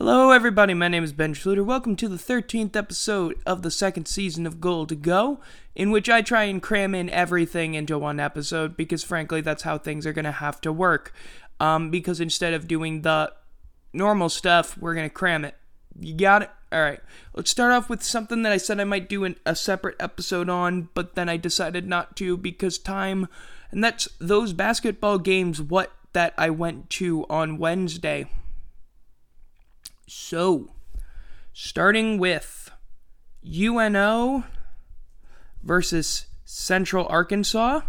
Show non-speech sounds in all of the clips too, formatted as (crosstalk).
Hello, everybody. My name is Ben Schluter. Welcome to the 13th episode of the second season of Goal to Go, in which I try and cram in everything into one episode because, frankly, that's how things are going to have to work. Um, because instead of doing the normal stuff, we're going to cram it. You got it? All right. Let's start off with something that I said I might do in a separate episode on, but then I decided not to because time, and that's those basketball games, what that I went to on Wednesday. So, starting with UNO versus Central Arkansas.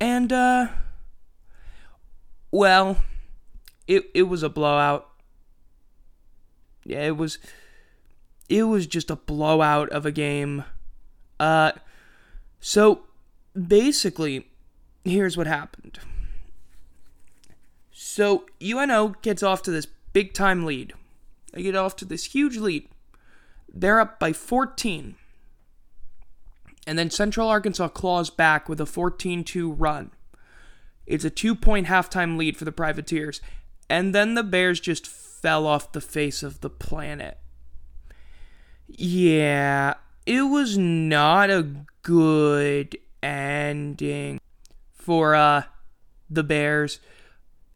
And, uh, well, it, it was a blowout. Yeah, it was, it was just a blowout of a game. Uh, so basically, here's what happened. So UNO gets off to this big time lead. They get off to this huge lead. They're up by 14. And then Central Arkansas claws back with a 14 2 run. It's a two point halftime lead for the Privateers. And then the Bears just fell off the face of the planet. Yeah, it was not a good ending for uh, the Bears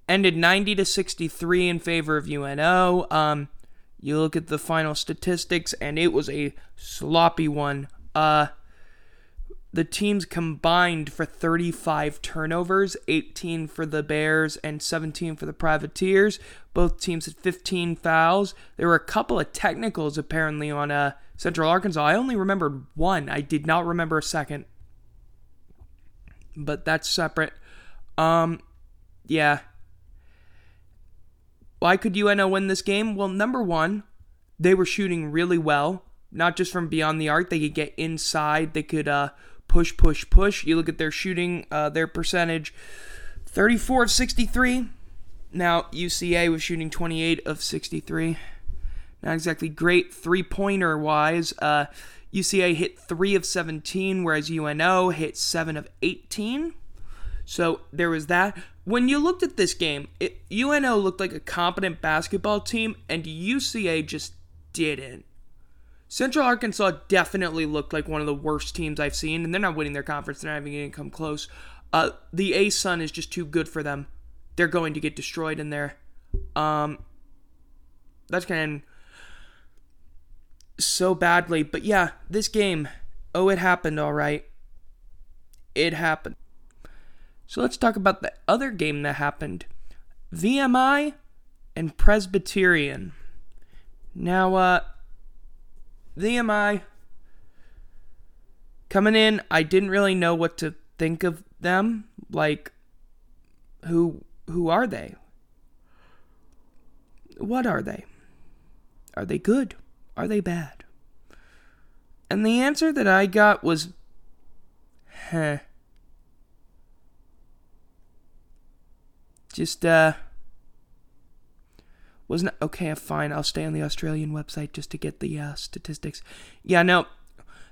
ended 90 to 63 in favor of UNO. Um, you look at the final statistics, and it was a sloppy one. Uh, the teams combined for 35 turnovers 18 for the Bears and 17 for the Privateers. Both teams had 15 fouls. There were a couple of technicals apparently on uh, Central Arkansas. I only remembered one, I did not remember a second. But that's separate. Um, yeah, why could UNO win this game? Well, number one, they were shooting really well, not just from beyond the arc. They could get inside. They could uh, push, push, push. You look at their shooting, uh, their percentage 34 of 63. Now, UCA was shooting 28 of 63. Not exactly great three pointer wise. Uh, UCA hit 3 of 17, whereas UNO hit 7 of 18. So there was that. When you looked at this game, it, UNO looked like a competent basketball team, and UCA just didn't. Central Arkansas definitely looked like one of the worst teams I've seen, and they're not winning their conference. They're not even going to come close. Uh, the ASUN is just too good for them. They're going to get destroyed in there. Um, that's of so badly. But yeah, this game, oh, it happened all right. It happened. So let's talk about the other game that happened VMI and Presbyterian. Now, uh, VMI coming in, I didn't really know what to think of them. Like, who who are they? What are they? Are they good? Are they bad? And the answer that I got was, heh. Just, uh, wasn't okay. Fine, I'll stay on the Australian website just to get the uh, statistics. Yeah, no,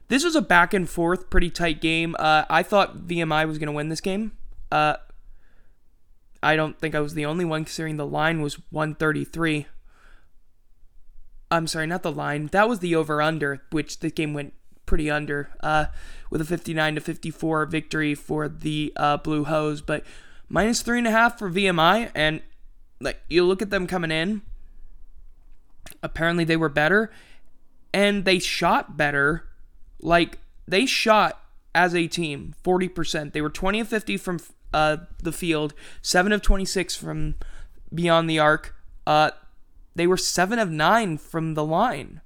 this was a back and forth, pretty tight game. Uh, I thought VMI was going to win this game. Uh, I don't think I was the only one, considering the line was 133. I'm sorry, not the line. That was the over under, which the game went pretty under, uh, with a 59 to 54 victory for the uh, Blue Hose. But minus three and a half for VMI, and like you look at them coming in. Apparently they were better, and they shot better. Like they shot as a team 40%. They were 20 of 50 from uh, the field, 7 of 26 from beyond the arc. Uh, they were 7 of 9 from the line.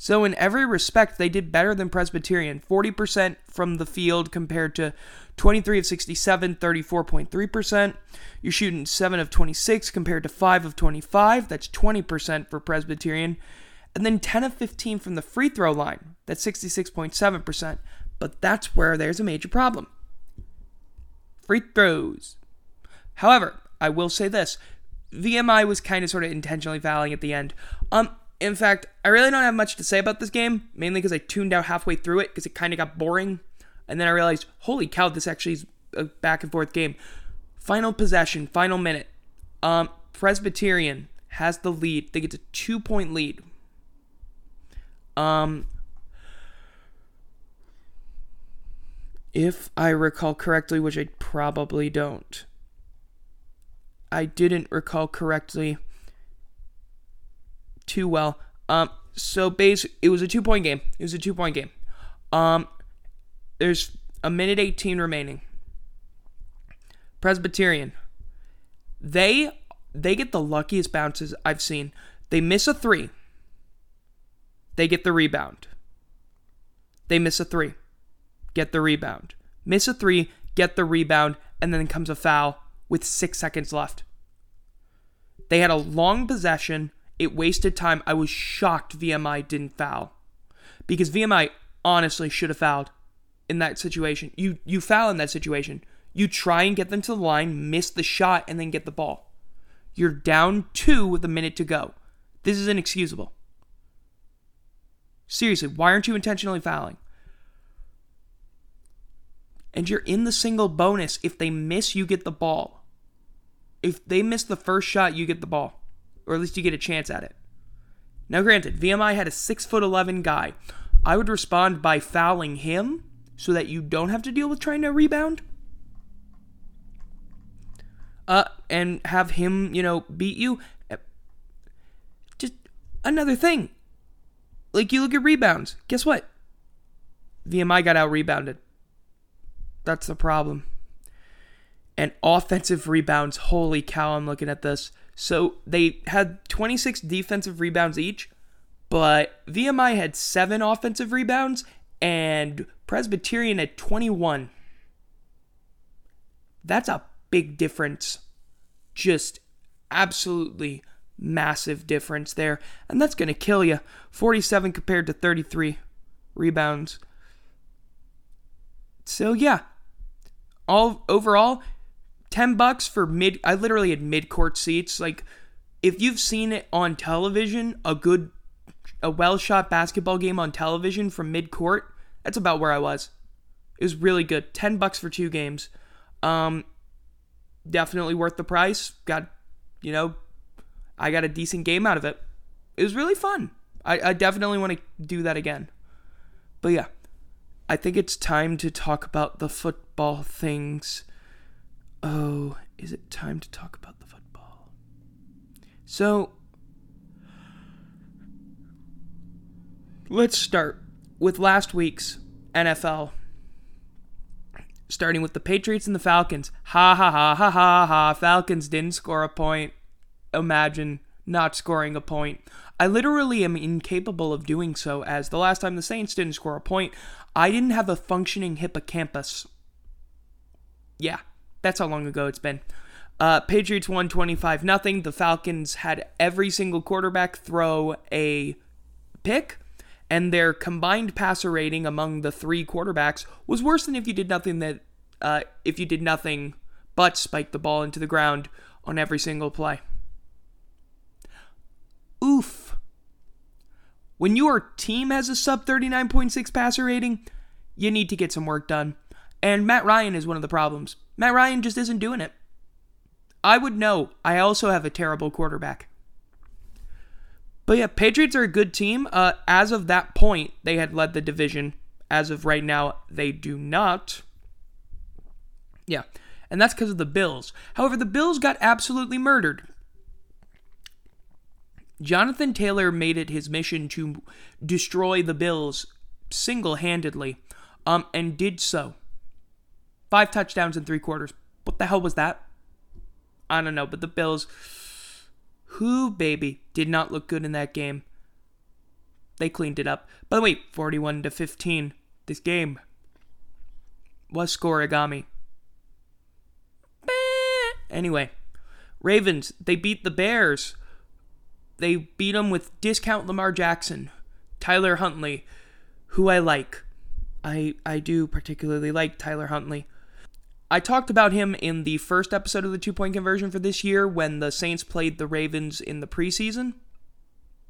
So, in every respect, they did better than Presbyterian. 40% from the field compared to 23 of 67, 34.3%. You're shooting 7 of 26 compared to 5 of 25. That's 20% for Presbyterian. And then 10 of 15 from the free throw line. That's 66.7%. But that's where there's a major problem. Free throws. However, I will say this VMI was kind of sort of intentionally fouling at the end. Um, in fact, I really don't have much to say about this game, mainly because I tuned out halfway through it because it kind of got boring. And then I realized, holy cow, this actually is a back and forth game. Final possession, final minute. Um, Presbyterian has the lead. They get a two point lead. Um, if I recall correctly, which I probably don't, I didn't recall correctly too well. Um, so base, it was a two point game. It was a two point game. Um, there's a minute 18 remaining. Presbyterian. They they get the luckiest bounces I've seen. They miss a 3. They get the rebound. They miss a 3. Get the rebound. Miss a 3, get the rebound, and then comes a foul with 6 seconds left. They had a long possession. It wasted time. I was shocked VMI didn't foul. Because VMI honestly should have fouled in that situation. You you foul in that situation. You try and get them to the line, miss the shot, and then get the ball. You're down two with a minute to go. This is inexcusable. Seriously, why aren't you intentionally fouling? And you're in the single bonus. If they miss, you get the ball. If they miss the first shot, you get the ball. Or at least you get a chance at it. Now, granted, VMI had a 6'11 guy. I would respond by fouling him so that you don't have to deal with trying to rebound. Uh, and have him, you know, beat you. Just another thing. Like you look at rebounds. Guess what? VMI got out rebounded. That's the problem. And offensive rebounds. Holy cow, I'm looking at this. So they had 26 defensive rebounds each, but VMI had seven offensive rebounds and Presbyterian at 21. That's a big difference. Just absolutely massive difference there. And that's going to kill you. 47 compared to 33 rebounds. So yeah. All overall 10 bucks for mid I literally had mid-court seats. Like if you've seen it on television, a good a well-shot basketball game on television from mid-court, that's about where I was. It was really good. 10 bucks for two games. Um definitely worth the price. Got, you know, I got a decent game out of it. It was really fun. I, I definitely want to do that again. But yeah, I think it's time to talk about the football things. Oh, is it time to talk about the football? So, let's start with last week's NFL starting with the Patriots and the Falcons. Ha ha ha ha ha ha. Falcons didn't score a point. Imagine not scoring a point. I literally am incapable of doing so, as the last time the Saints didn't score a point, I didn't have a functioning hippocampus. Yeah, that's how long ago it's been. Uh, Patriots won 25 nothing. The Falcons had every single quarterback throw a pick and their combined passer rating among the three quarterbacks was worse than if you did nothing that uh, if you did nothing but spike the ball into the ground on every single play. Oof. When your team has a sub 39.6 passer rating, you need to get some work done. And Matt Ryan is one of the problems. Matt Ryan just isn't doing it. I would know. I also have a terrible quarterback. But yeah, Patriots are a good team. Uh, as of that point, they had led the division. As of right now, they do not. Yeah, and that's because of the Bills. However, the Bills got absolutely murdered. Jonathan Taylor made it his mission to destroy the Bills single handedly, um, and did so. Five touchdowns in three quarters. What the hell was that? I don't know, but the Bills who, baby, did not look good in that game. They cleaned it up. By the way, 41 to 15. This game was scorigami. Anyway, Ravens, they beat the Bears. They beat them with discount Lamar Jackson, Tyler Huntley, who I like. I I do particularly like Tyler Huntley. I talked about him in the first episode of the two point conversion for this year when the Saints played the Ravens in the preseason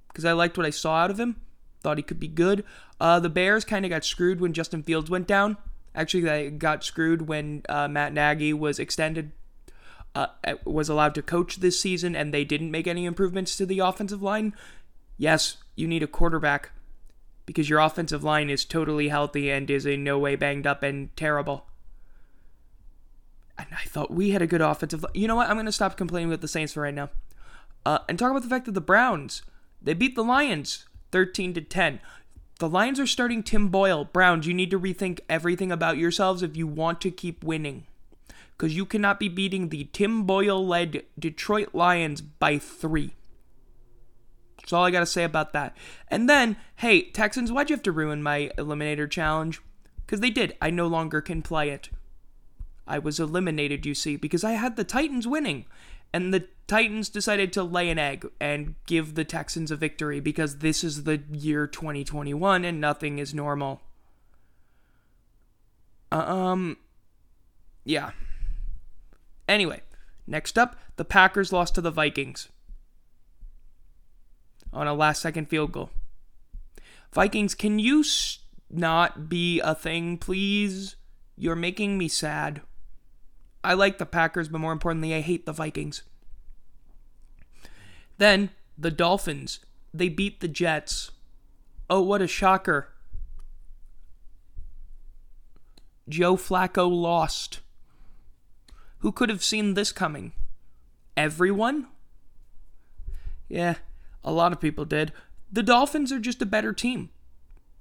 because I liked what I saw out of him. Thought he could be good. Uh, the Bears kind of got screwed when Justin Fields went down. Actually, they got screwed when uh, Matt Nagy was extended. uh, was allowed to coach this season and they didn't make any improvements to the offensive line, yes, you need a quarterback because your offensive line is totally healthy and is in no way banged up and terrible. And I thought we had a good offensive. You know what? I'm going to stop complaining with the Saints for right now, uh, and talk about the fact that the Browns they beat the Lions 13 to 10. The Lions are starting Tim Boyle. Browns, you need to rethink everything about yourselves if you want to keep winning. Because you cannot be beating the Tim Boyle led Detroit Lions by three. That's all I got to say about that. And then, hey, Texans, why'd you have to ruin my Eliminator challenge? Because they did. I no longer can play it. I was eliminated, you see, because I had the Titans winning. And the Titans decided to lay an egg and give the Texans a victory because this is the year 2021 and nothing is normal. Um, yeah. Anyway, next up, the Packers lost to the Vikings on a last second field goal. Vikings, can you not be a thing, please? You're making me sad. I like the Packers, but more importantly, I hate the Vikings. Then the Dolphins, they beat the Jets. Oh, what a shocker. Joe Flacco lost. Who could have seen this coming? Everyone? Yeah, a lot of people did. The Dolphins are just a better team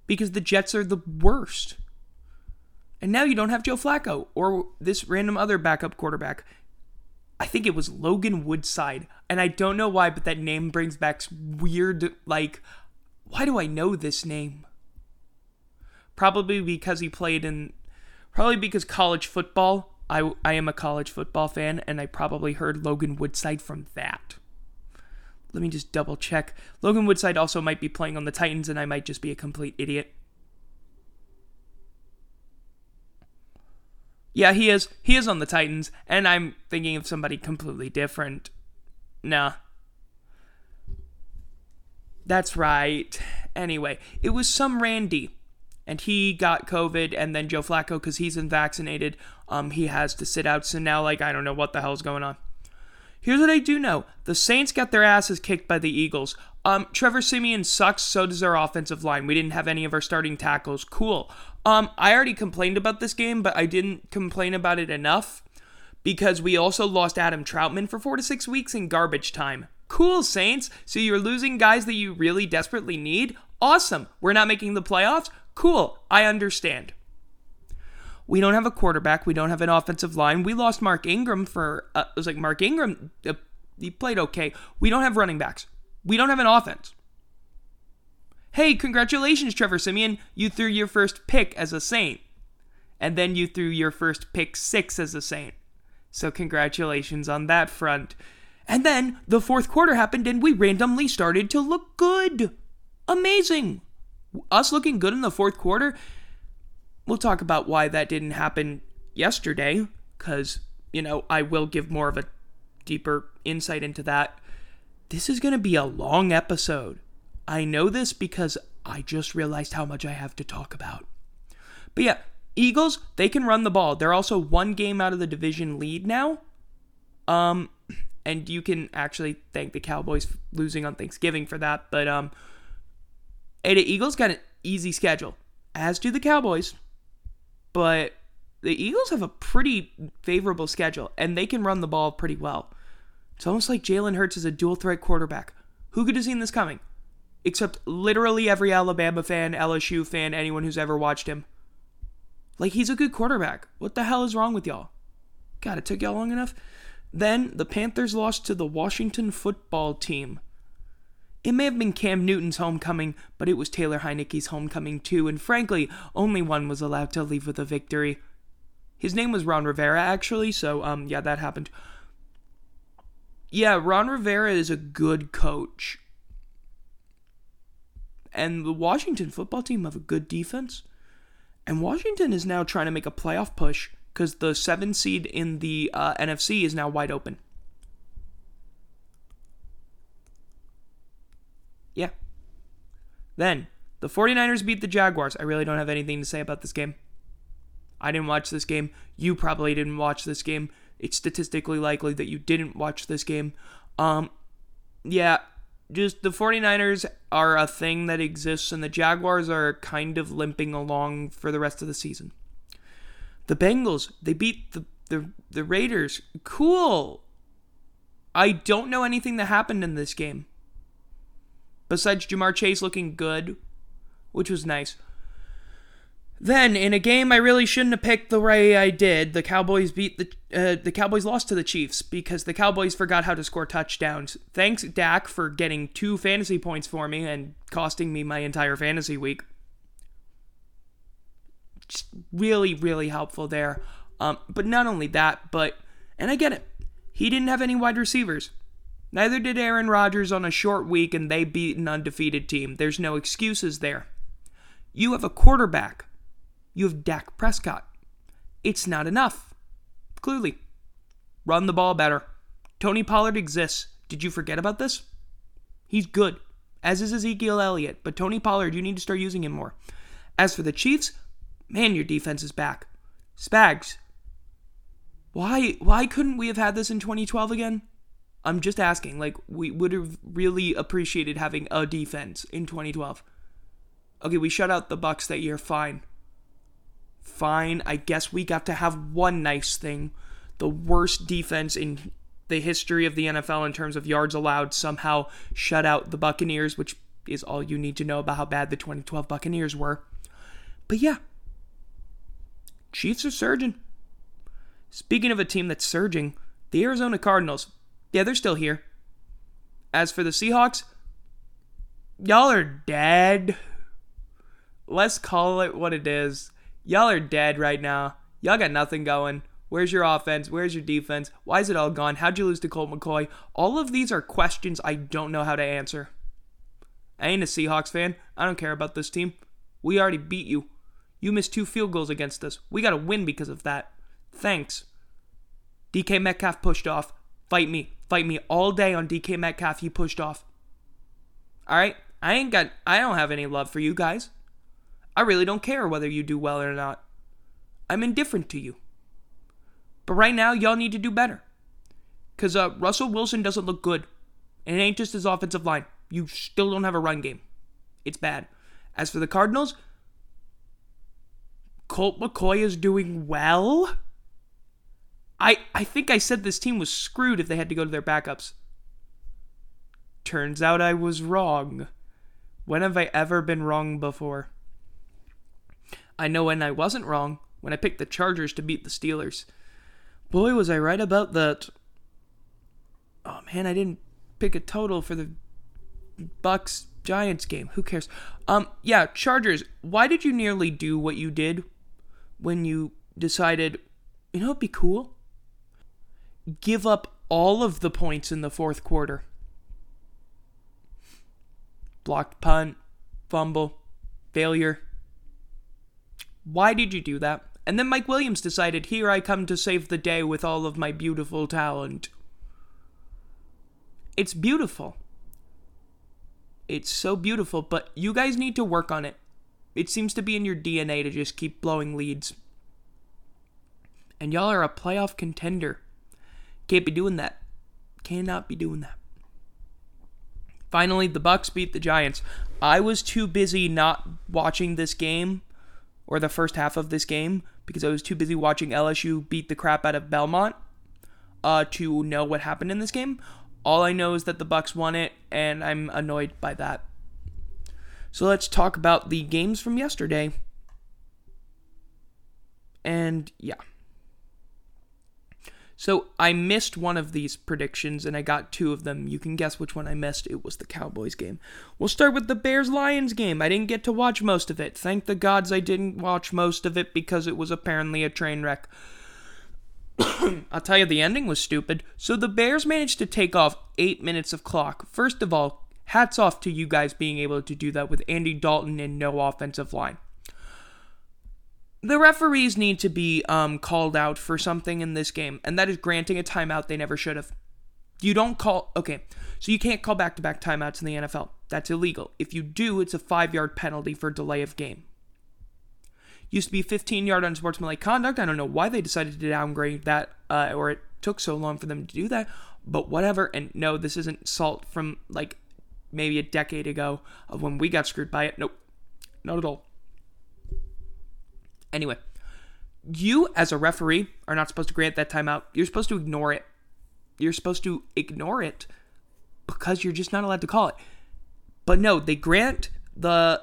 because the Jets are the worst. And now you don't have Joe Flacco or this random other backup quarterback. I think it was Logan Woodside. And I don't know why, but that name brings back weird, like, why do I know this name? Probably because he played in, probably because college football. I, I am a college football fan, and I probably heard Logan Woodside from that. Let me just double check. Logan Woodside also might be playing on the Titans, and I might just be a complete idiot. Yeah, he is. He is on the Titans, and I'm thinking of somebody completely different. Nah. That's right. Anyway, it was some Randy, and he got COVID, and then Joe Flacco, because he's unvaccinated, um, he has to sit out. So now, like, I don't know what the hell's going on. Here's what I do know: the Saints got their asses kicked by the Eagles. Um, Trevor Siemian sucks. So does our offensive line. We didn't have any of our starting tackles. Cool. Um, I already complained about this game, but I didn't complain about it enough because we also lost Adam Trautman for four to six weeks in garbage time. Cool, Saints. So you're losing guys that you really desperately need? Awesome. We're not making the playoffs? Cool. I understand. We don't have a quarterback. We don't have an offensive line. We lost Mark Ingram for, uh, it was like Mark Ingram, uh, he played okay. We don't have running backs. We don't have an offense. Hey, congratulations, Trevor Siemian. You threw your first pick as a Saint. And then you threw your first pick six as a Saint. So, congratulations on that front. And then the fourth quarter happened and we randomly started to look good. Amazing. Us looking good in the fourth quarter. We'll talk about why that didn't happen yesterday, because, you know, I will give more of a deeper insight into that. This is going to be a long episode. I know this because I just realized how much I have to talk about. But yeah, Eagles, they can run the ball. They're also one game out of the division lead now. Um and you can actually thank the Cowboys losing on Thanksgiving for that, but um and the Eagles got an easy schedule, as do the Cowboys. But the Eagles have a pretty favorable schedule, and they can run the ball pretty well. It's almost like Jalen Hurts is a dual threat quarterback. Who could have seen this coming? except literally every Alabama fan, LSU fan, anyone who's ever watched him. Like, he's a good quarterback. What the hell is wrong with y'all? God, it took y'all long enough. Then the Panthers lost to the Washington football team. It may have been Cam Newton's homecoming, but it was Taylor Heinicke's homecoming too, and frankly, only one was allowed to leave with a victory. His name was Ron Rivera, actually, so, um, yeah, that happened. Yeah, Ron Rivera is a good coach and the Washington football team have a good defense. And Washington is now trying to make a playoff push because the seven seed in the uh, NFC is now wide open. Yeah. Then, the 49ers beat the Jaguars. I really don't have anything to say about this game. I didn't watch this game. You probably didn't watch this game. It's statistically likely that you didn't watch this game. Um, yeah, just the 49ers are a thing that exists, and the Jaguars are kind of limping along for the rest of the season. The Bengals, they beat the, the, the Raiders. Cool. I don't know anything that happened in this game. Besides Ja'Marr Chase looking good, which was nice. Then, in a game I really shouldn't have picked the way I did, the Cowboys beat the uh, the Cowboys lost to the Chiefs because the Cowboys forgot how to score touchdowns. Thanks Dak for getting two fantasy points for me and costing me my entire fantasy week. Just really, really helpful there. Um, but not only that, but and I get it, he didn't have any wide receivers. Neither did Aaron Rodgers on a short week, and they beat an undefeated team. There's no excuses there. You have a quarterback you have Dak Prescott. It's not enough. Clearly. Run the ball better. Tony Pollard exists. Did you forget about this? He's good, as is Ezekiel Elliott, but Tony Pollard, you need to start using him more. As for the Chiefs, man, your defense is back. Spags, why why couldn't we have had this in 2012 again? I'm just asking. Like we would have really appreciated having a defense in 2012. Okay, we shut out the Bucks that year, fine fine. I guess we got to have one nice thing. The worst defense in the history of the NFL in terms of yards allowed somehow shut out the Buccaneers, which is all you need to know about how bad the 2012 Buccaneers were. But yeah, Chiefs are surging. Speaking of a team that's surging, the Arizona Cardinals, yeah, they're still here. As for the Seahawks, y'all are dead. Let's call it what it is. Y'all are dead right now. Y'all got nothing going. Where's your offense? Where's your defense? Why is it all gone? How'd you lose to Colt McCoy? All of these are questions I don't know how to answer. I ain't a Seahawks fan. I don't care about this team. We already beat you. You missed two field goals against us. We got to win because of that. Thanks. DK Metcalf pushed off. Fight me. Fight me all day on DK Metcalf. He pushed off. All right? I ain't got I don't have any love for you guys. I really don't care whether you do well or not. I'm indifferent to you. But right now, y'all need to do better. Because uh, Russell Wilson doesn't look good. And it ain't just his offensive line. You still don't have a run game. It's bad. As for the Cardinals, Colt McCoy is doing well. I, I think I said this team was screwed if they had to go to their backups. Turns out I was wrong. When have I ever been wrong before? I know when I wasn't wrong when I picked the Chargers to beat the Steelers. Boy, was I right about that. Oh man, I didn't pick a total for the Bucks Giants game. Who cares? Um yeah, Chargers, why did you nearly do what you did when you decided, you know, it'd be cool? Give up all of the points in the fourth quarter. Blocked punt, fumble, failure. Why did you do that? And then Mike Williams decided, Here I come to save the day with all of my beautiful talent. It's beautiful. It's so beautiful, but you guys need to work on it. It seems to be in your DNA to just keep blowing leads. And y'all are a playoff contender. Can't be doing that. Cannot be doing that. Finally, the Bucks beat the Giants. I was too busy not watching this game or the first half of this game because I was too busy watching LSU beat the crap out of Belmont uh, to know what happened in this game. All I know is that the Bucks won it, and I'm annoyed by that. So let's talk about the games from yesterday. And yeah. So I missed one of these predictions and I got two of them. You can guess which one I missed. It was the Cowboys game. We'll start with the Bears Lions game. I didn't get to watch most of it. Thank the gods I didn't watch most of it because it was apparently a train wreck. (coughs) I'll tell you, the ending was stupid. So the Bears managed to take off eight minutes of clock. First of all, hats off to you guys being able to do that with Andy Dalton and no offensive line the referees need to be um, called out for something in this game, and that is granting a timeout they never should have. You don't call, okay, so you can't call back to back timeouts in the NFL. That's illegal. If you do, it's a five yard penalty for delay of game. Used to be 15 yard unsportsmanlike conduct. I don't know why they decided to downgrade that, uh, or it took so long for them to do that, but whatever. And no, this isn't salt from like maybe a decade ago of when we got screwed by it. Nope, not at all. Anyway, you as a referee are not supposed to grant that timeout. You're supposed to ignore it. You're supposed to ignore it because you're just not allowed to call it. But no, they grant the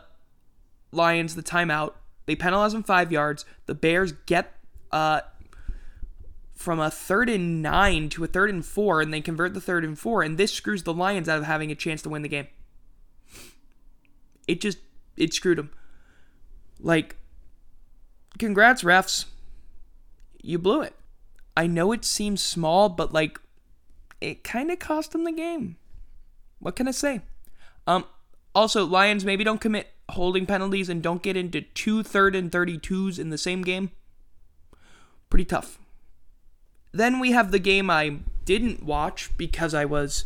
Lions the timeout. They penalize them five yards. The Bears get uh, from a third and nine to a third and four, and they convert the third and four, and this screws the Lions out of having a chance to win the game. It just it screwed them. Like, congrats, refs. You blew it. I know it seems small, but like, it kind of cost them the game. What can I say? Um, also, Lions maybe don't commit holding penalties and don't get into two third and 32s in the same game. Pretty tough. Then we have the game I didn't watch because I was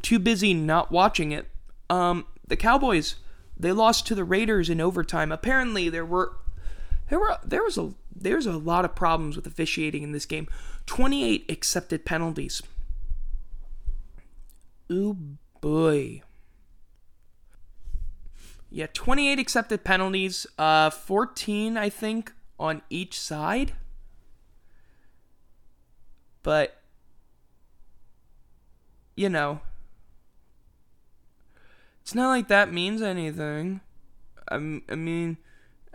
too busy not watching it. Um, the Cowboys, they lost to the Raiders in overtime. Apparently, there were there were there was a there's a lot of problems with officiating in this game. 28 accepted penalties. Ooh boy. Yeah, 28 accepted penalties, uh 14 I think on each side. But you know, it's not like that means anything. I, I mean,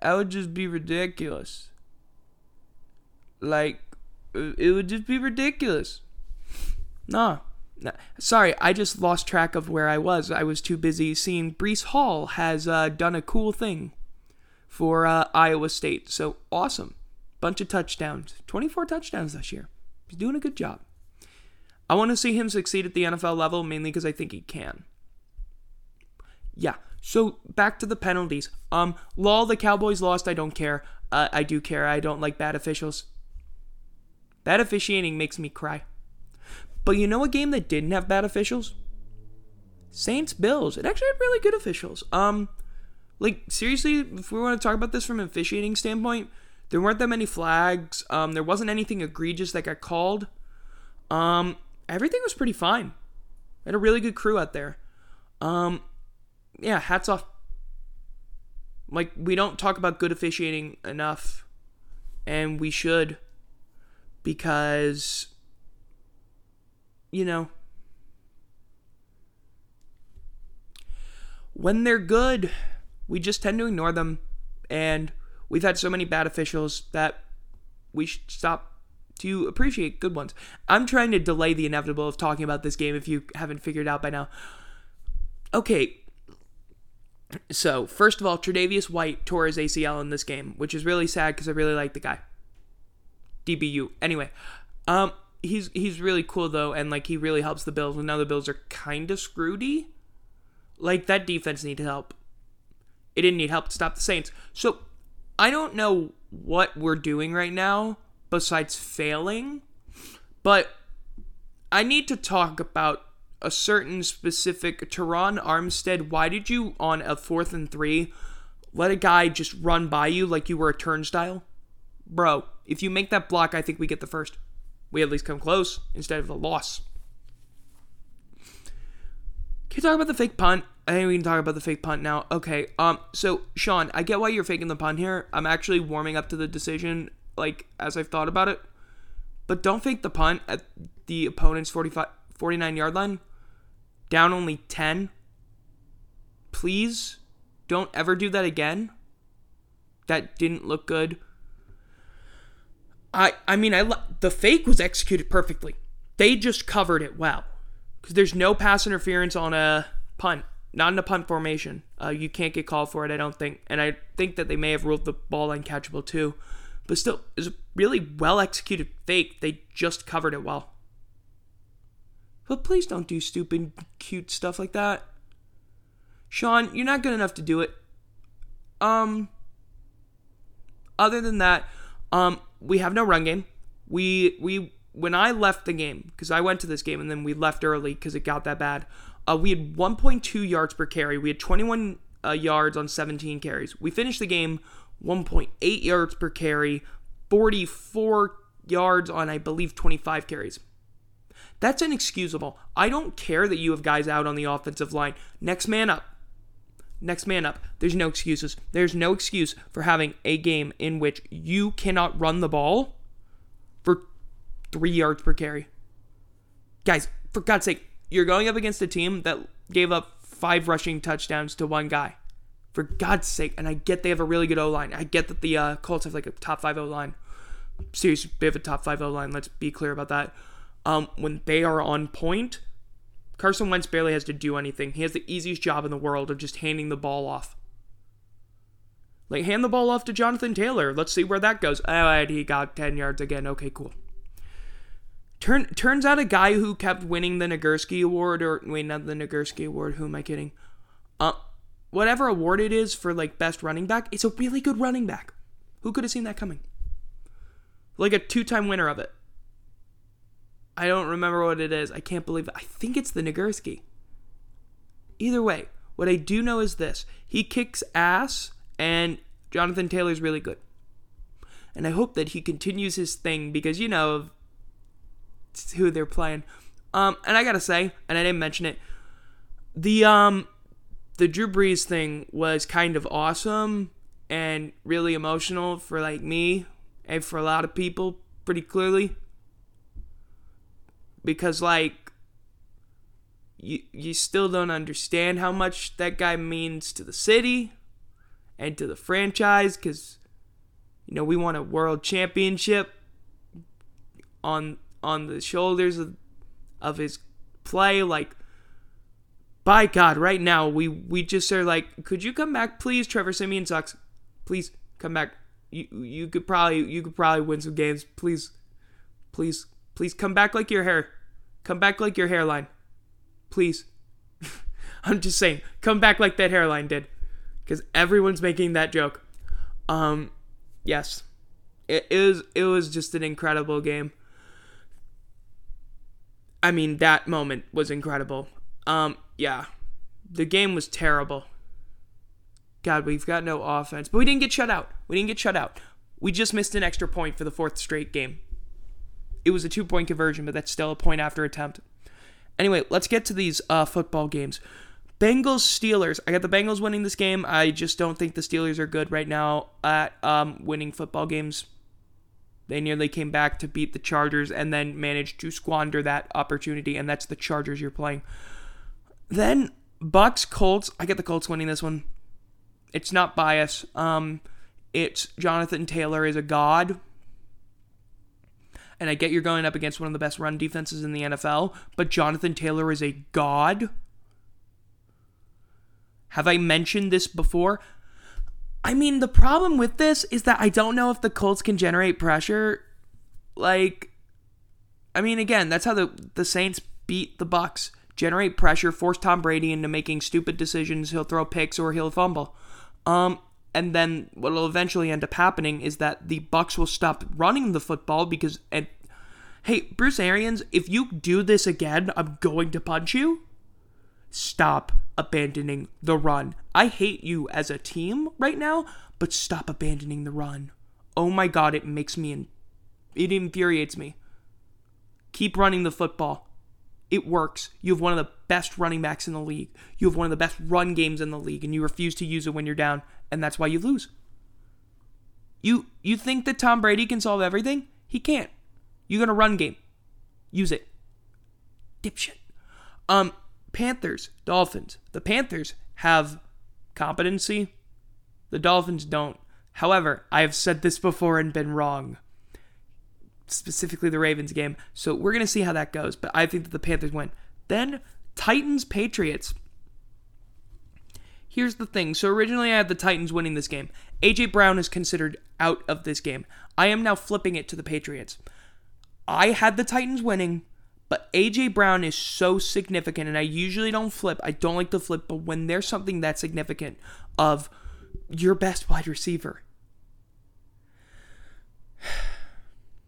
that would just be ridiculous. Like, it would just be ridiculous. Nah. nah. Sorry, I just lost track of where I was. I was too busy seeing Breece Hall has uh, done a cool thing for uh, Iowa State. So awesome. Bunch of touchdowns. 24 touchdowns this year. He's doing a good job. I want to see him succeed at the NFL level mainly because I think he can. Yeah. So back to the penalties. Um, law the Cowboys lost. I don't care. Uh, I do care. I don't like bad officials. Bad officiating makes me cry. But you know a game that didn't have bad officials? Saints Bills. It actually had really good officials. Um, like seriously, if we want to talk about this from an officiating standpoint, there weren't that many flags. Um, there wasn't anything egregious that got called. Um, everything was pretty fine. I had a really good crew out there. Um, yeah, hats off. Like we don't talk about good officiating enough, and we should, because you know when they're good, we just tend to ignore them, and We've had so many bad officials that we should stop to appreciate good ones. I'm trying to delay the inevitable of talking about this game if you haven't figured out by now. Okay. So, first of all, Tre'Davious White tore his ACL in this game, which is really sad because I really like the guy. DBU. Anyway, um, he's he's really cool though, and like he really helps the Bills. And now the Bills are kind of screwedy. Like that defense needed help. It didn't need help to stop the Saints. So I don't know what we're doing right now besides failing, but I need to talk about a certain specific Terron Armstead. Why did you, on a fourth and three, let a guy just run by you like you were a turnstile? Bro, if you make that block, I think we get the first. We at least come close instead of a loss. Can you talk about the fake punt? I think we can talk about the fake punt now. Okay. Um. So Sean, I get why you're faking the punt here. I'm actually warming up to the decision, like as I've thought about it. But don't fake the punt at the opponent's 45, 49 yard line. Down only 10. Please, don't ever do that again. That didn't look good. I I mean I the fake was executed perfectly. They just covered it well because there's no pass interference on a punt not in a punt formation. Uh, you can't get called for it, I don't think. And I think that they may have ruled the ball uncatchable too. But still, it's a really well executed fake. They just covered it well. But please don't do stupid, cute stuff like that. Sean, you're not good enough to do it. Um, other than that, um, we have no run game. We we when I left the game because I went to this game and then we left early because it got that bad. Uh, we had 1.2 yards per carry. We had 21 uh, yards on 17 carries. We finished the game 1.8 yards per carry, 44 yards on, I believe, 25 carries. That's inexcusable. I don't care that you have guys out on the offensive line. Next man up. Next man up. There's no excuses. There's no excuse for having a game in which you cannot run the ball for three yards per carry. Guys, for God's sake, you're going up against a team that gave up five rushing touchdowns to one guy. For God's sake, and I get they have a really good O line. I get that the uh, Colts have like a top five O line. Seriously, they have a top five O line. Let's be clear about that. Um, when they are on point, Carson Wentz barely has to do anything. He has the easiest job in the world of just handing the ball off. Like, hand the ball off to Jonathan Taylor. Let's see where that goes. Oh, he got 10 yards again. Okay, cool. Turn, turns out a guy who kept winning the Nagurski Award, or wait, not the Nagurski Award, who am I kidding? Uh, whatever award it is for like best running back, it's a really good running back. Who could have seen that coming? Like a two-time winner of it. I don't remember what it is. I can't believe it. I think it's the Nagurski. Either way, what I do know is this: he kicks ass, and Jonathan Taylor's really good. And I hope that he continues his thing because you know who they're playing. Um, and I gotta say, and I didn't mention it, the um the Drew Brees thing was kind of awesome and really emotional for like me and for a lot of people pretty clearly because like you you still don't understand how much that guy means to the city and to the franchise cuz you know we won a world championship on on the shoulders of, of his play like by God, right now we we just are like, could you come back, please? Trevor Siemian sucks. Please come back. You you could probably you could probably win some games. Please, please, please come back like your hair. Come back like your hairline. Please. (laughs) I'm just saying, come back like that hairline did, because everyone's making that joke. Um, yes, it, was it was just an incredible game. I mean, that moment was incredible. Um, yeah, the game was terrible. God, we've got no offense, but we didn't get shut out. We didn't get shut out. We just missed an extra point for the fourth straight game. It was a two point conversion, but that's still a point after attempt. Anyway, let's get to these uh, football games. Bengals Steelers. I got the Bengals winning this game. I just don't think the Steelers are good right now at um, winning football games. They nearly came back to beat the Chargers and then managed to squander that opportunity, and that's the Chargers you're playing. Then Bucks Colts. I get the Colts winning this one. It's not bias. Um, it's Jonathan Taylor is a god. And I get you're going up against one of the best run defenses in the NFL, but Jonathan Taylor is a god. Have I mentioned this before? I mean, the problem with this is that I don't know if the Colts can generate pressure. Like, I mean, again, that's how the the Saints beat the Bucks generate pressure, force Tom Brady into making stupid decisions. He'll throw picks or he'll fumble. Um, and then what will eventually end up happening is that the Bucks will stop running the football because and hey, Bruce Arians, if you do this again, I'm going to punch you. Stop abandoning the run. I hate you as a team right now, but stop abandoning the run. Oh my god, it makes me in, it infuriates me. Keep running the football. It works. You have one of the best running backs in the league. You have one of the best run games in the league, and you refuse to use it when you're down, and that's why you lose. You you think that Tom Brady can solve everything? He can't. You got a run game. Use it. Dipshit. Um, Panthers, Dolphins. The Panthers have competency. The Dolphins don't. However, I have said this before and been wrong specifically the Ravens game. So we're to see how that goes, but I think that the Panthers win. Then Titans Patriots. Here's the thing. So originally I had the Titans winning this game. AJ Brown is considered out of this game. I am now flipping it to the Patriots. I had the Titans winning, but AJ Brown is so significant and I usually don't flip. I don't like to flip, but when there's something that significant of your best wide receiver (sighs)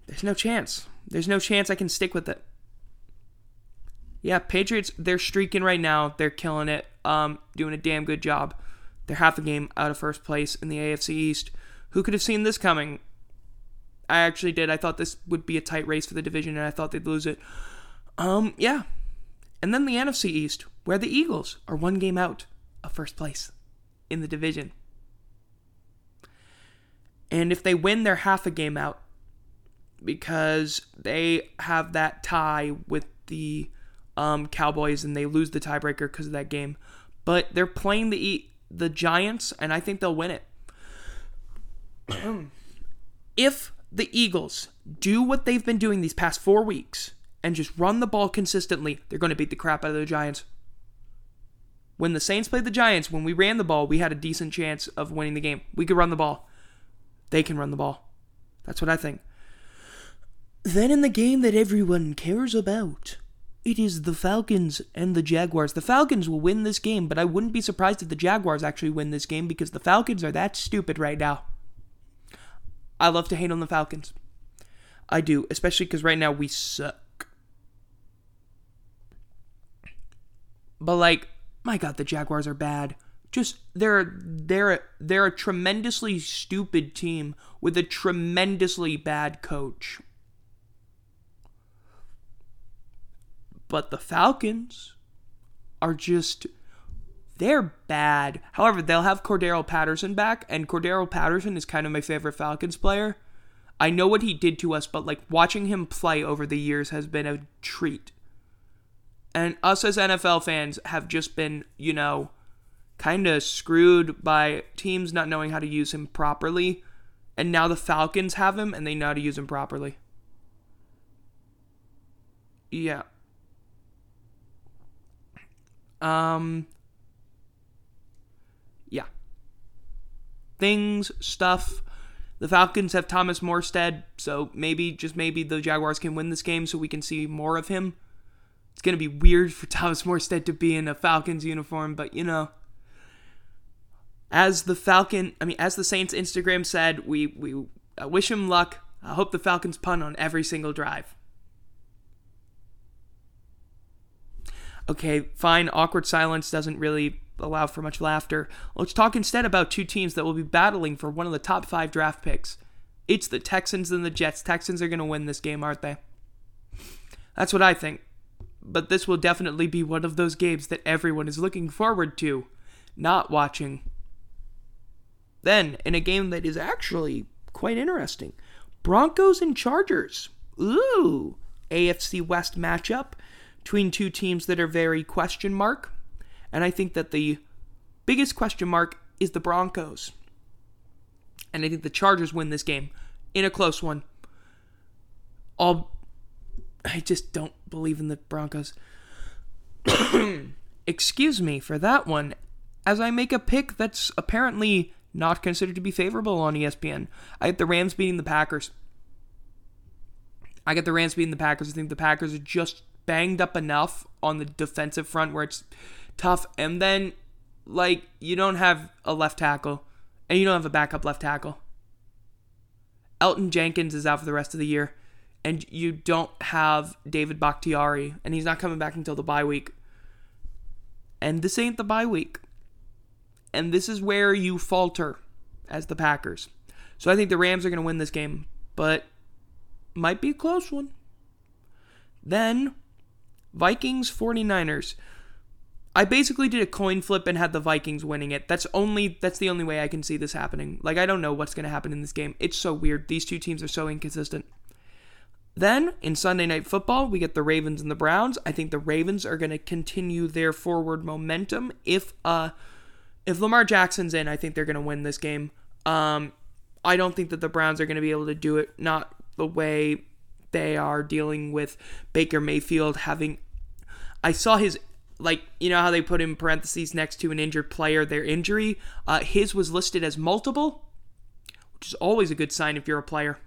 there's no chance. There's no chance I can stick with it. Yeah, Patriots, they're streaking right now. They're killing it. Um, doing a damn good job. They're half a game out of first place in the AFC East. Who could have seen this coming? I actually did. I thought this would be a tight race for the division, and I thought they'd lose it. Um, yeah. And then the NFC East, where the Eagles are one game out of first place in the division. And if they win, they're half a game out because they have that tie with the um, Cowboys and they lose the tiebreaker because of that game. But they're playing the the Giants, and I think they'll win it. (clears throat) if the Eagles do what they've been doing these past four weeks and just run the ball consistently, they're going to beat the crap out of the Giants. When the Saints played the Giants, when we ran the ball, we had a decent chance of winning the game. We could run the ball. They can run the ball. That's what I think. Then in the game that everyone cares about, it is the Falcons and the Jaguars. The Falcons will win this game, but I wouldn't be surprised if the Jaguars actually win this game because the Falcons are that stupid right now. I love to hate on the Falcons. I do, especially because right now we suck. But like, my God, the Jaguars are bad. Just they're they're they're a tremendously stupid team with a tremendously bad coach. But the Falcons are just they're bad. However, they'll have Cordarrelle Patterson back, and Cordarrelle Patterson is kind of my favorite Falcons player. I know what he did to us, but like watching him play over the years has been a treat. And us as NFL fans have just been, you know, kind of screwed by teams not knowing how to use him properly. And now the Falcons have him and they know how to use him properly. Yeah. Um yeah. Things, stuff. The Falcons have Thomas Morstead, so maybe, just maybe, the Jaguars can win this game so we can see more of him. It's going to be weird for (laughs) Thomas Morstead to be in a Falcons uniform, but you know. As the Falcon, I mean, as the Saints Instagram said, we, we I wish him luck. I hope the Falcons punt on every single drive. Okay, fine. Awkward silence doesn't really allow for much laughter. Let's talk instead about two teams that will be battling for one of the top five draft picks. It's the Texans and the Jets. Texans are going to win this game, aren't they? That's what I think. But this will definitely be one of those games that everyone is looking forward to, not watching. Then, in a game that is actually quite interesting, Broncos and Chargers. Ooh, AFC West matchup between two teams that are very question mark. And I think that the biggest question mark is the Broncos. And I think the Chargers win this game in a close one. All I just don't believe in the Broncos. (coughs) Excuse me for that one, as I make a pick that's apparently not considered to be favorable on ESPN. I get the Rams beating the Packers. I get the Rams beating the Packers. I think the Packers are just banged up enough on the defensive front where it's tough. And then, like, you don't have a left tackle, and you don't have a backup left tackle. Elgton Jenkins is out for the rest of the year, and you don't have David Bakhtiari, and he's not coming back until the bye week. And this ain't the bye week. And this is where you falter as the Packers. So I think the Rams are going to win this game, but might be a close one. Then, Vikings 49ers. I basically did a coin flip and had the Vikings winning it. That's only that's the only way I can see this happening. Like I don't know what's going to happen in this game. It's so weird. These two teams are so inconsistent. Then in Sunday night football, we get the Ravens and the Browns. I think the Ravens are going to continue their forward momentum. If uh if Lamar Jackson's in, I think they're going to win this game. Um I don't think that the Browns are going to be able to do it not the way they are dealing with Baker Mayfield having I saw his like you know how they put in parentheses next to an injured player their injury? Uh, his was listed as multiple which is always a good sign if you're a player.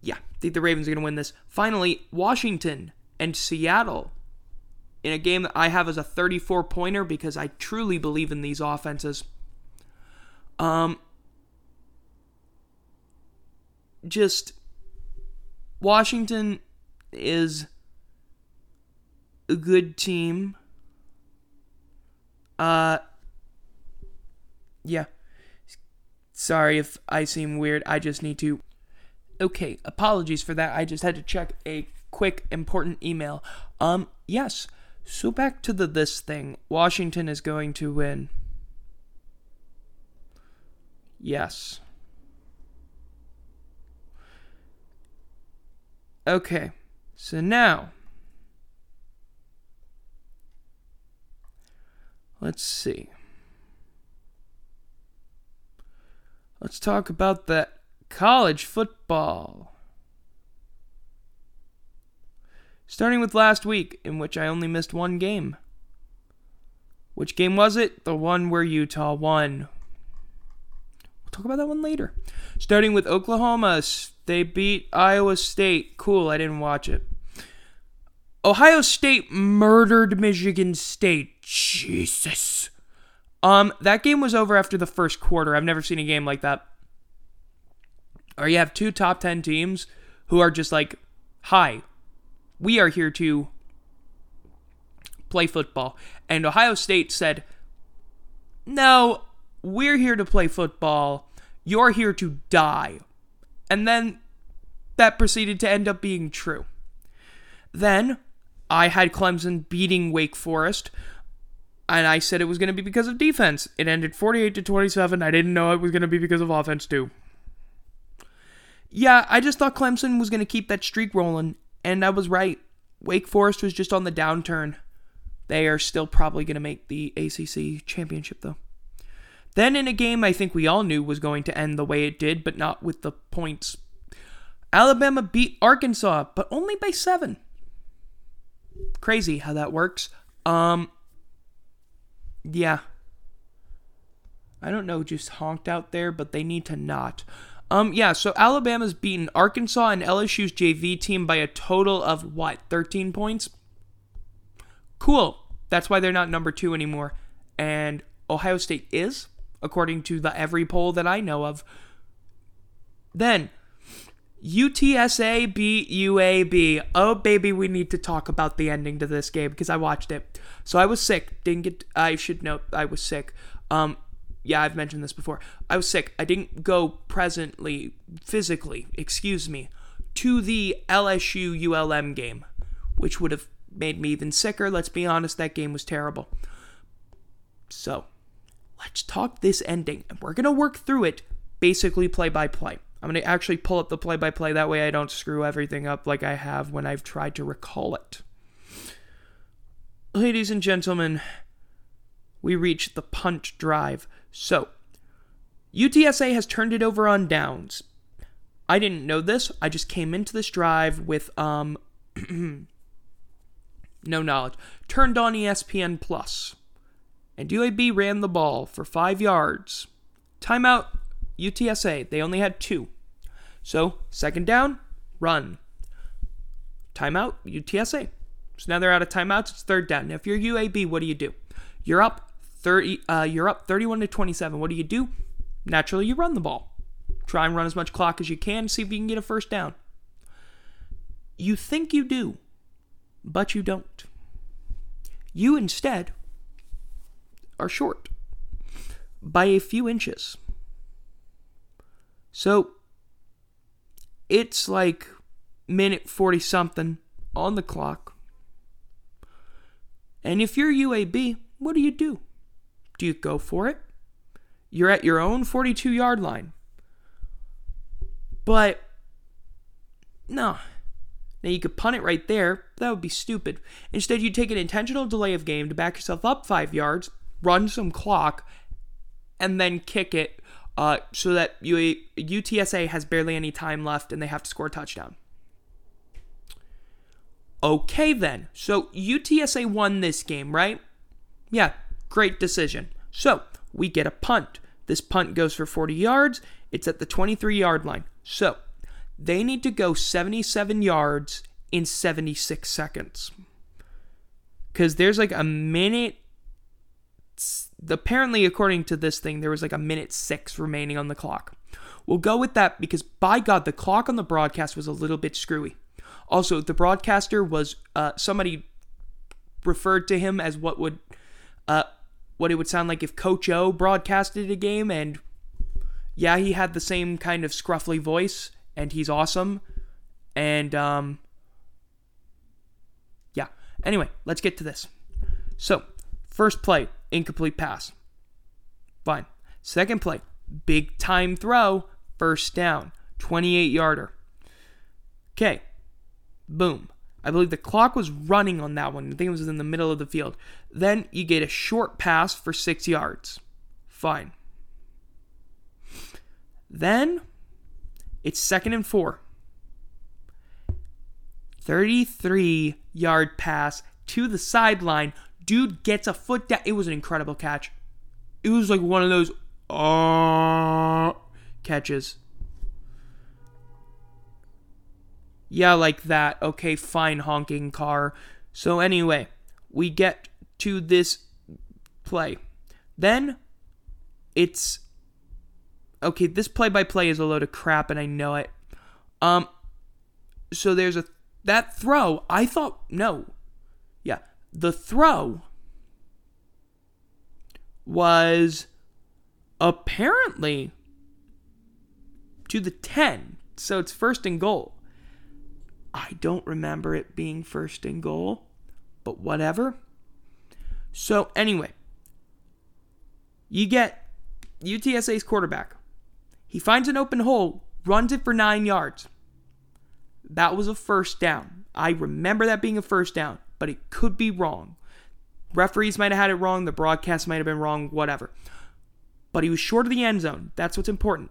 Yeah i think the ravens are going to win this. Finally washington and seattle in a game that i have as a 34 pointer because i truly believe in these offenses. Um just washington is a good team uh, yeah. Sorry if I seem weird. I just need to Okay, apologies for that. I just had to check a quick important email. Um, yes. So back to the this thing. Washington is going to win. Yes. Okay. So now let's see. Let's talk about that college football. Starting with last week, in which I only missed one game. Which game was it? The one where Utah won. We'll talk about that one later. Starting with Oklahoma, they beat Iowa State. Cool, I didn't watch it. Ohio State murdered Michigan State. Jesus. Um, that game was over after the first quarter. I've never seen a game like that. Or you have two top 10 teams who are just like, hi, we are here to play football. And Ohio State said, no, we're here to play football. You're here to die. And then that proceeded to end up being true. Then I had Clemson beating Wake Forest, and I said it was going to be because of defense. It ended 48 to 27. I didn't know it was going to be because of offense too. Yeah, I just thought Clemson was going to keep that streak rolling, and I was right. Wake Forest was just on the downturn. They are still probably going to make the ACC championship though. Then in a game I think we all knew was going to end the way it did, but not with the points. Alabama beat Arkansas, but only by 7. Crazy how that works. Um yeah. I don't know, just honked out there, but they need to not. Um, yeah, so Alabama's beaten Arkansas and LSU's JV team by a total of what, 13 points? Cool. That's why they're not number two anymore. And Ohio State is, according to the every poll that I know of. Then, UTSA beat UAB. Oh, baby, we need to talk about the ending to this game because I watched it. So I was sick. Didn't get. I should note I was sick. Um, yeah, I've mentioned this before. I was sick. I didn't go presently, physically, excuse me, to the LSU ULM game, which would have made me even sicker. Let's be honest, that game was terrible. So, let's talk this ending, and we're gonna work through it basically play by play. I'm going to actually pull up the play by play. That way I don't screw everything up like I have when I've tried to recall it. Ladies and gentlemen, we reach the punt drive. So, UTSA has turned it over on downs. I didn't know this. I just came into this drive with um (clears throat) no knowledge. Turned on ESPN Plus. And UAB ran the ball for 5 yards. Timeout UTSA, they only had two. So, second down, run. Timeout, UTSA. So now they're out of timeouts, it's third down. Now if you're UAB, what do you do? You're up 30 uh, you're up 31 to 27. What do you do? Naturally, you run the ball. Try and run as much clock as you can, see if you can get a first down. You think you do, but you don't. You instead are short by a few inches. So it's like minute 40 something on the clock. And if you're UAB, what do you do? Do you go for it? You're at your own 42 yard line. But no. Now you could punt it right there. That would be stupid. Instead, you take an intentional delay of game to back yourself up five yards, run some clock, and then kick it uh, so that UTSA has barely any time left and they have to score a touchdown. Okay, then. So UTSA won this game, right? Yeah, great decision. So we get a punt. This punt goes for 40 yards. It's at the 23 yard line. So they need to go 77 yards in 76 seconds. Because there's like a minute apparently, according to this thing, there was like a minute six remaining on the clock. We'll go with that because, by God, the clock on the broadcast was a little bit screwy. Also, the broadcaster was uh, somebody referred to him as what would uh, what it would sound like if Coach O broadcasted a game, and yeah, he had the same kind of scruffly voice and he's awesome. And um, yeah. Anyway, let's get to this. So, first play, incomplete pass. Fine. Second play, big time throw, first down, 28 yarder. Okay. Boom. I believe the clock was running on that one. I think it was in the middle of the field. Then you get a short pass for six yards. Fine. Then it's second and four. 33 yard pass to the sideline. Dude gets a foot down. It was an incredible catch. It was like one of those uh, catches. Yeah, like that. Okay, fine, honking car. So, anyway, we get to this play. Then it's okay, this play by play is a load of crap and I know it. Um so there's a that throw, I thought no. The throw was apparently to the 10. So it's first and goal. I don't remember it being first and goal, but whatever. So anyway, you get UTSA's quarterback. He finds an open hole, runs it for nine yards. That was a first down. I remember that being a first down, but it could be wrong. Referees might have had it wrong, the broadcast might have been wrong, whatever. But he was short of the end zone. That's what's important.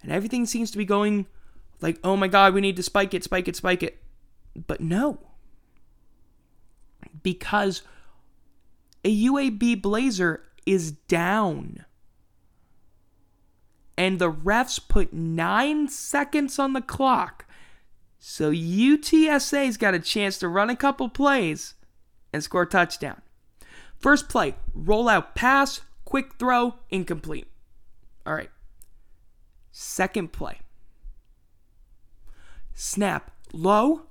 And everything seems to be going like, oh my God, we need to spike it, spike it, spike it. But no. Because a UAB Blazer is down. And the refs put nine seconds on the clock. So UTSA's got a chance to run a couple plays and score a touchdown. First play, rollout pass, quick throw, incomplete. All right. Second play, snap low.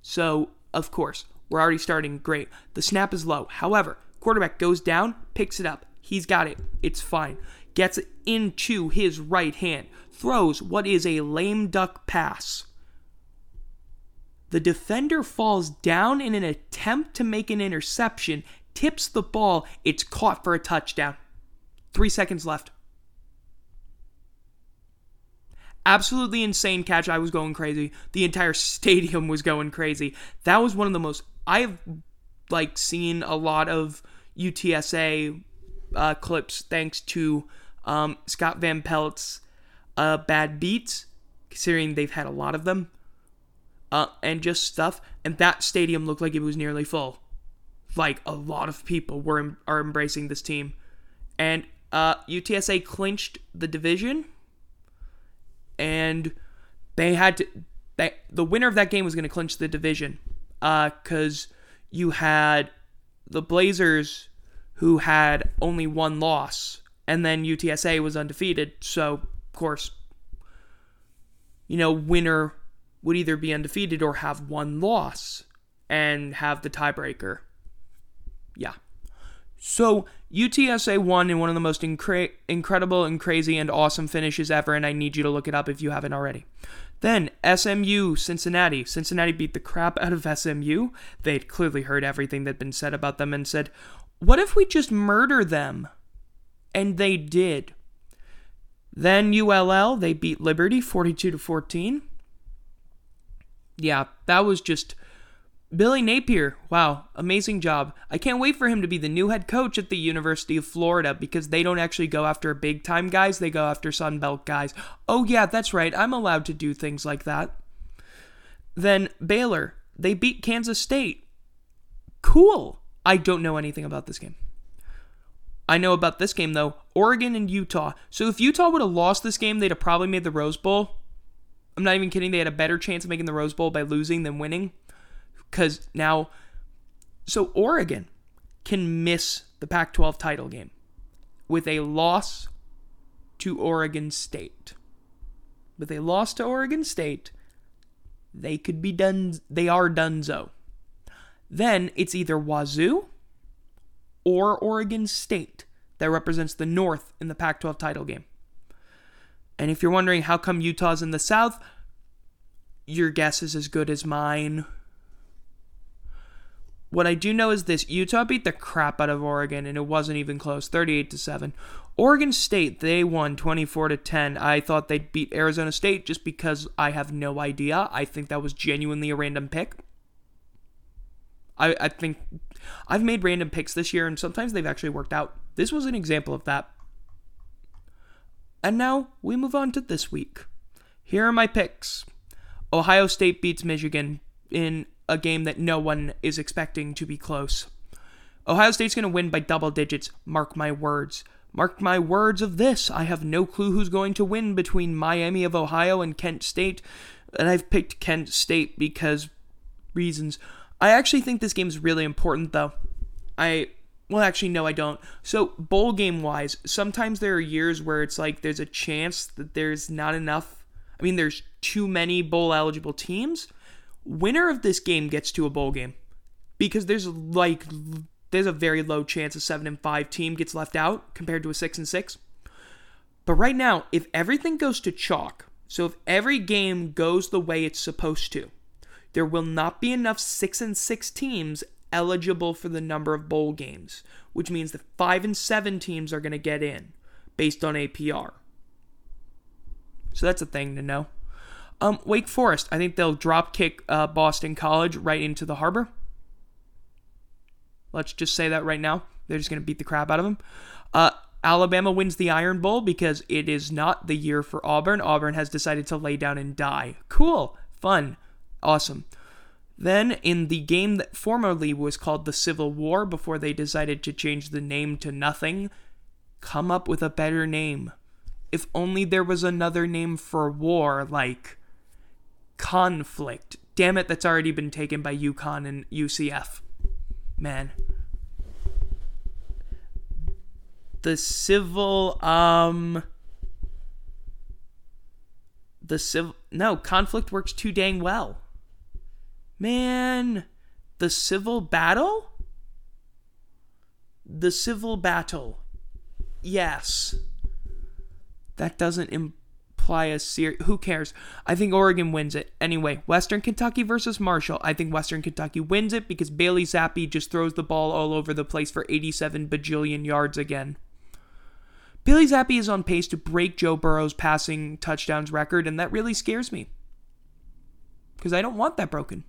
So, of course, we're already starting great. The snap is low. However, quarterback goes down, picks it up. He's got it. It's fine. Gets it into his right hand. Throws what is a lame duck pass. The defender falls down in an attempt to make an interception, tips the ball, it's caught for a touchdown. Three seconds left. absolutely insane catch. I was going crazy. The entire (laughs) stadium was going crazy. That was one of the most I've like seen a lot of UTSA uh, clips thanks to um, Scott Van Pelt's uh, bad beats, considering they've had a lot of them, uh, and just stuff. And that stadium looked like it was nearly full. Like a lot of people were are embracing this team, and uh, UTSA clinched the division and they had to. They, the winner of that game was going to clinch the division because uh, you had the Blazers who had only one loss, and then UTSA was undefeated. So, of course, you know, winner would either be undefeated or have one loss and have the tiebreaker. Yeah. So UTSA won in one of the most incre- incredible and crazy and awesome finishes ever, and I need you to look it up if you haven't already. Then SMU, Cincinnati. Cincinnati beat the crap out of SMU. They'd clearly heard everything that'd been said about them and said, What if we just murder them? And they did. Then ULL, they beat Liberty 42 to 14. Yeah, that was just Billy Napier, wow, amazing job. I can't wait for him to be the new head coach at the University of Florida because they don't actually go after big time guys, they go after Sun Belt guys. Oh, yeah, that's right, I'm allowed to do things like that. Then Baylor, they beat Kansas State. Cool. I don't know anything about this game. I know about this game, though Oregon and Utah. So if Utah would have lost this game, they'd have probably made the Rose Bowl. I'm not even kidding, they had a better chance of making the Rose Bowl by losing than winning. Because now, so Oregon can miss the Pac 12 title game with a loss to Oregon State. With a loss to Oregon State, they could be done, they are donezo. Then it's either Wazoo or Oregon State that represents the North in the Pac 12 title game. And if you're wondering how come Utah's in the South, your guess is as good as mine. What I do know is this Utah beat the crap out of Oregon and it wasn't even close, 38 to 7. Oregon State, they won 24 to 10. I thought they'd beat Arizona State just because I have no idea. I think that was genuinely a random pick. I, I think I've made random picks this year and sometimes they've actually worked out. This was an example of that. And now we move on to this week. Here are my picks. Ohio State beats Michigan in a game that no one is expecting to be close. Ohio State's going to win by double digits, mark my words. Mark my words of this. I have no clue who's going to win between Miami of Ohio and Kent State, and I've picked Kent State because reasons. I actually think this game is really important, though. I well, actually, no, I don't. So, bowl game wise, sometimes there are years where it's like there's a chance that there's not enough. I mean, there's too many bowl eligible teams. Winner of this game gets to a bowl game because there's like there's a very low chance a 7 and 5 team gets left out compared to a 6 and 6. But right now, if everything goes to chalk, so if every game goes the way it's supposed to, there will not be enough 6 and 6 teams eligible for the number of bowl games, which means that 5 and 7 teams are going to get in based on APR. So that's a thing to know. Um, Wake Forest, I think they'll drop kick uh, Boston College right into the harbor. Let's just say that right now. They're just going to beat the crap out of them. Uh, Alabama wins the Iron Bowl because it is not the year for Auburn. Auburn has decided to lay down and die. Cool, fun, awesome. Then, in the game that formerly was called the Civil War before they decided to change the name to nothing, come up with a better name. If only there was another name for war, like conflict. Damn it, that's already been taken by UConn and UCF man. The civil um the civil no, conflict works too dang well. Man, the civil battle? The civil battle. Yes. That doesn't imply a series. Who cares? I think Oregon wins it. Anyway, Western Kentucky versus Marshall. I think Western Kentucky wins it because Bailey Zappe just throws the ball all over the place for 87 bajillion yards again. Bailey Zappe is on pace to break Joe Burrow's passing touchdowns record, and that really scares me. Because I don't want that broken.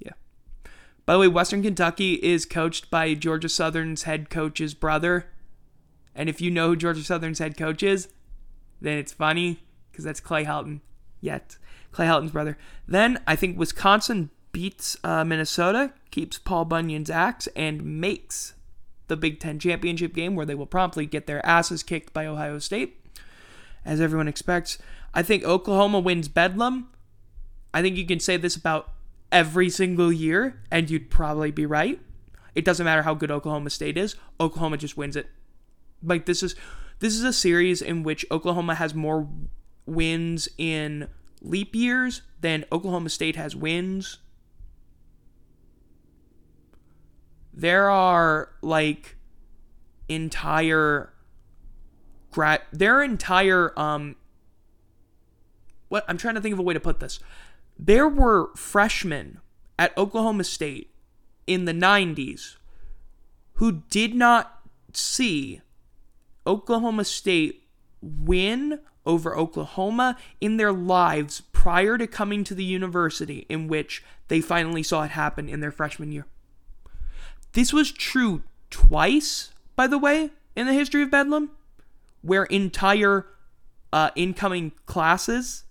Yeah. By the way, Western Kentucky is coached by Georgia Southern's head coach's brother. And if you know who Georgia Southern's head coach is, then it's funny because that's Clay Helton. Yet Clay Helton's brother. Then I think Wisconsin beats uh, Minnesota, keeps Paul Bunyan's axe, and makes the Big Ten championship game where they will promptly get their asses kicked by Ohio State, as everyone expects. I think Oklahoma wins Bedlam. I think you can say this about every single year, and you'd probably be right. It doesn't matter how good Oklahoma State is, Oklahoma just wins it. Like, this is this is a series in which Oklahoma has more wins in leap years than Oklahoma State has wins. There are like entire grad their entire um what I'm trying to think of a way to put this. There were freshmen at Oklahoma State in the 90s who did not see Oklahoma State win over Oklahoma in their lives prior to coming to the university in which they finally saw it happen in their freshman year. This was true twice, by the way, in the history of Bedlam, where entire uh, incoming classes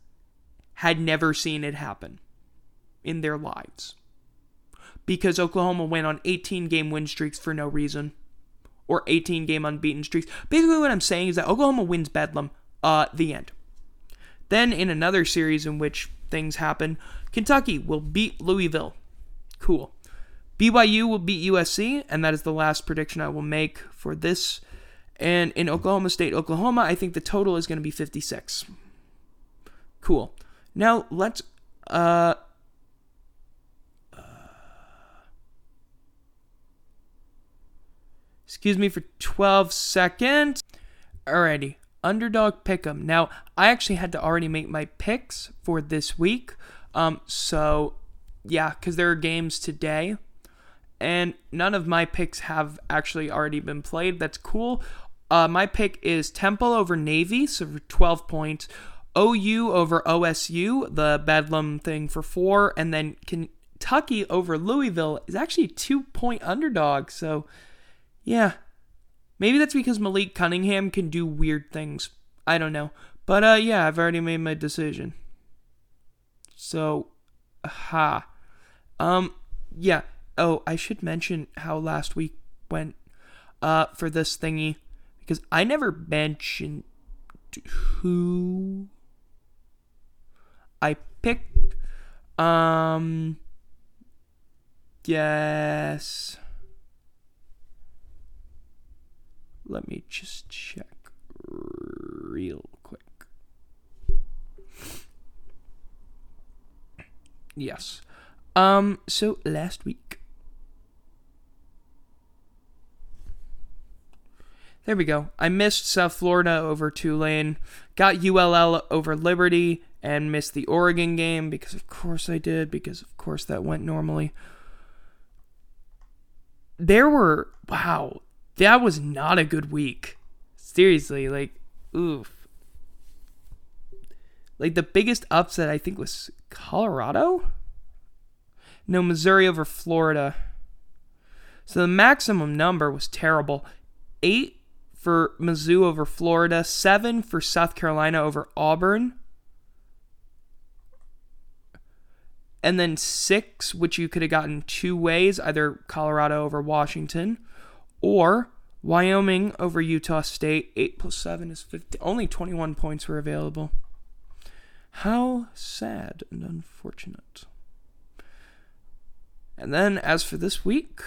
had never seen it happen in their lives. Because Oklahoma went on 18 game win streaks for no reason or 18 game unbeaten streaks. Basically, what I'm saying is that Oklahoma wins Bedlam. Uh, the end. Then, in another series in which things happen, Kentucky will beat Louisville. Cool. BYU will beat USC, and that is the last prediction I will make for this. And in Oklahoma State, Oklahoma, I think the total is going to be 56. Cool. Now let's uh, Excuse me for 12 seconds. Alrighty. underdog pick'em. Now, I actually had to already make my picks for this week. Um, so yeah, because there are games today, and none of my picks have actually already been played. That's cool. Uh, my pick is Temple over Navy, so for 12 points. OU over OSU, the Bedlam thing for four, and then Kentucky over Louisville is actually two point underdog. So, yeah, maybe that's because Malik Cunningham can do weird things. I don't know, but uh, yeah, I've already made my decision. So, ha, um, yeah. Oh, I should mention how last week went uh for this thingy because I never mentioned who I picked. Um, yes. Let me just check real quick. Yes. Um, so last week. There we go. I missed South Florida over Tulane, got ULL over Liberty, and missed the Oregon game because, of course, I did, because, of course, that went normally. There were, wow, that was not a good week. Seriously, like, oof. Like, the biggest upset, I think, was Colorado? No, Missouri over Florida. So the maximum number was terrible. Eight for Mizzou over Florida, seven for South Carolina over Auburn, and then six, which you could have gotten two ways either Colorado over Washington or Wyoming over Utah State. 8 plus 7 is 50. Only 21 points were available. How sad and unfortunate. And then as for this week,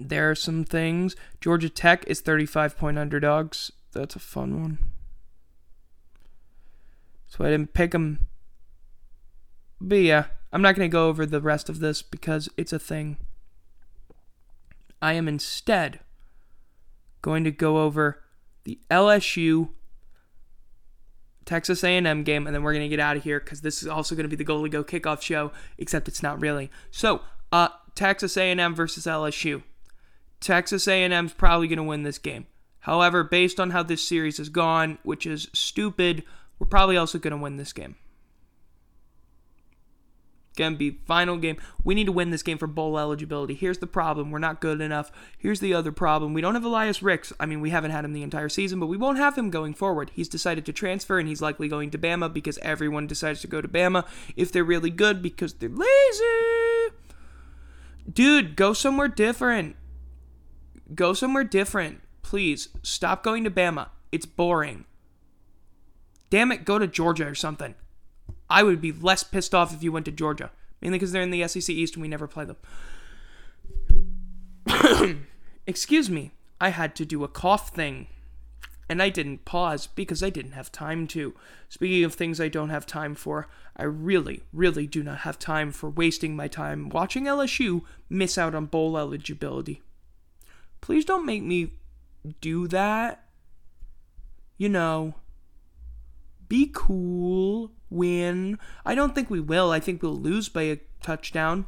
there are some things. Georgia Tech is 35 point underdogs. That's a fun one. So I didn't pick them. But yeah, I'm not going to go over the rest of this because it's a thing. I am instead going to go over the LSU Texas A&M game, and then we're gonna get out of here because this is also gonna be the Goal to Go kickoff show, except it's not really. So, uh, Texas A&M versus LSU. Texas A&M's probably gonna win this game. However, based on how this series has gone, which is stupid, we're probably also going to win this game. Gonna be final game. We need to win this game for bowl eligibility. Here's the problem: we're not good enough. Here's the other problem: we don't have Elias Ricks. I mean, we haven't had him the entire season, but we won't have him going forward. He's decided to transfer, and he's likely going to Bama because everyone decides to go to Bama if they're really good because they're lazy. Dude, go somewhere different. Go somewhere different, please. Stop going to Bama. It's boring. Damn it, go to Georgia or something. I would be less pissed off if you went to Georgia, mainly because they're in the SEC East and we never play them. (coughs) Excuse me, I had to do a cough thing. And I didn't pause because I didn't have time to. Speaking of things I don't have time for, I really, really do not have time for wasting my time watching LSU miss out on bowl eligibility. Please don't make me do that. You know, be cool, win. I don't think we will. I think we'll lose by a touchdown.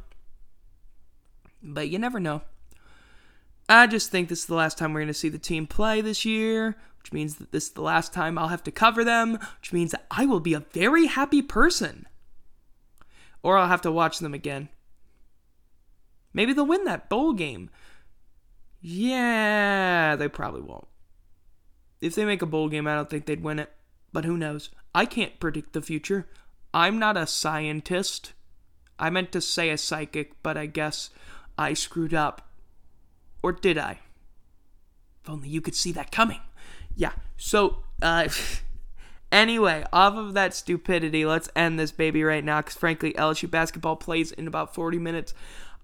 But you never know. I just think this is the last time we're going to see the team play this year, which means that this is the last time I'll have to cover them, which means that I will be a very happy person. Or I'll have to watch them again. Maybe they'll win that bowl game. Yeah, they probably won't. If they make a bowl game, I don't think they'd win it. But who knows? I can't predict the future. I'm not a scientist. I meant to say a psychic, but I guess I screwed up. Or did I? If only you could see that coming. Yeah, so, uh, (laughs) anyway, off of that stupidity, let's end this baby right now, because frankly, LSU basketball plays in about 40 minutes.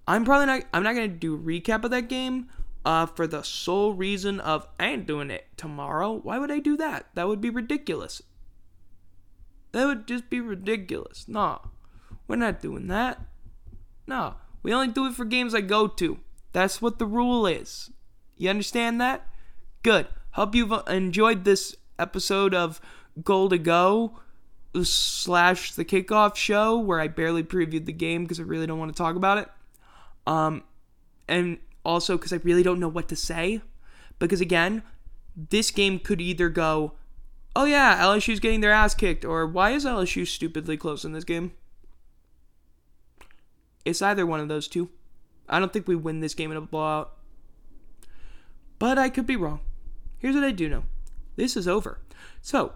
I'm probably not, I'm not going to do recap of that game, uh, for the sole reason of I ain't doing it tomorrow. Why would I do that? That would be ridiculous. That would just be ridiculous. Nah, we're not doing that. No, we only do it for games I go to. That's what the rule is. You understand that? Good. Hope you've enjoyed this episode of Goal to Go slash the kickoff show where I barely previewed the game because I really don't want to talk about it. Um, and also because I really don't know what to say. Because again, this game could either go, oh yeah, LSU's getting their ass kicked, or why is LSU stupidly close in this game? It's either one of those two. I don't think we win this game in a blowout. But I could be wrong. Here's what I do know this is over. So,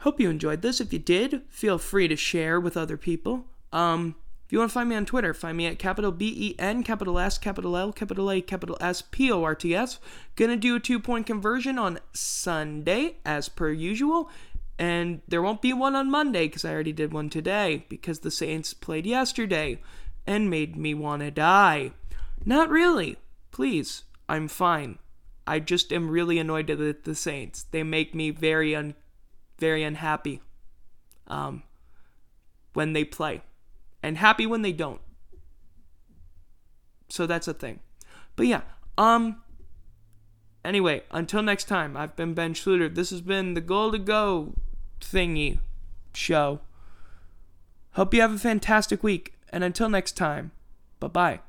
hope you enjoyed this. If you did, feel free to share with other people. Um, if you want to find me on Twitter, find me at capital B E N, capital S, capital L, capital A, capital S, P O R T S. Gonna do a two point conversion on Sunday, as per usual. And there won't be one on Monday because I already did one today because the Saints played yesterday and made me want to die. Not really. Please, I'm fine. I just am really annoyed at the Saints. They make me very un, very unhappy. Um, when they play, and happy when they don't. So that's a thing. But yeah, um. Anyway, until next time, I've been Ben Schluter. This has been the Goal to Go thingy show. Hope you have a fantastic week, and until next time, bye bye.